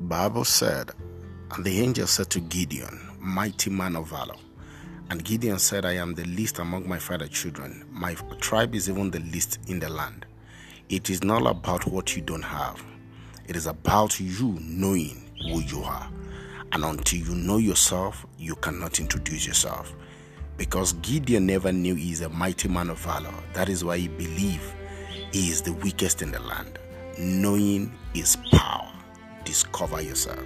Bible said, and the angel said to Gideon, mighty man of valor. And Gideon said, I am the least among my father's children. My tribe is even the least in the land. It is not about what you don't have, it is about you knowing who you are. And until you know yourself, you cannot introduce yourself. Because Gideon never knew he is a mighty man of valor. That is why he believed he is the weakest in the land. Knowing is power. Discover yourself.